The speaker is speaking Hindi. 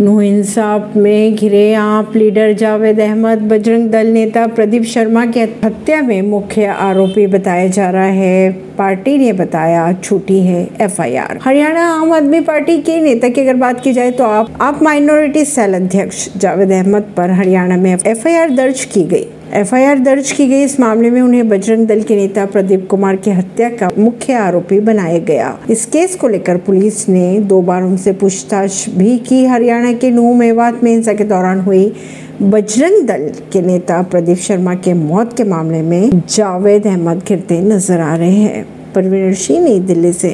इंसाफ में घिरे आप लीडर जावेद अहमद, बजरंग दल नेता प्रदीप शर्मा की हत्या में मुख्य आरोपी बताया जा रहा है। पार्टी ने बताया, छूटी है एफआईआर। हरियाणा आम आदमी पार्टी के नेता की अगर बात की जाए तो आप आप माइनॉरिटी सेल अध्यक्ष जावेद अहमद पर हरियाणा में एफआईआर दर्ज की गई। एफआईआर दर्ज की गई इस मामले में उन्हें बजरंग दल के नेता प्रदीप कुमार की हत्या का मुख्य आरोपी बनाया गया। इस केस को लेकर पुलिस ने दो बार उनसे पूछताछ भी की। हरियाणा के नूह मेवात में हिंसा के दौरान हुई बजरंग दल के नेता प्रदीप शर्मा के मौत के मामले में जावेद अहमद गिरते नज़र आ रहे हैं। परवीन सिंह नई दिल्ली से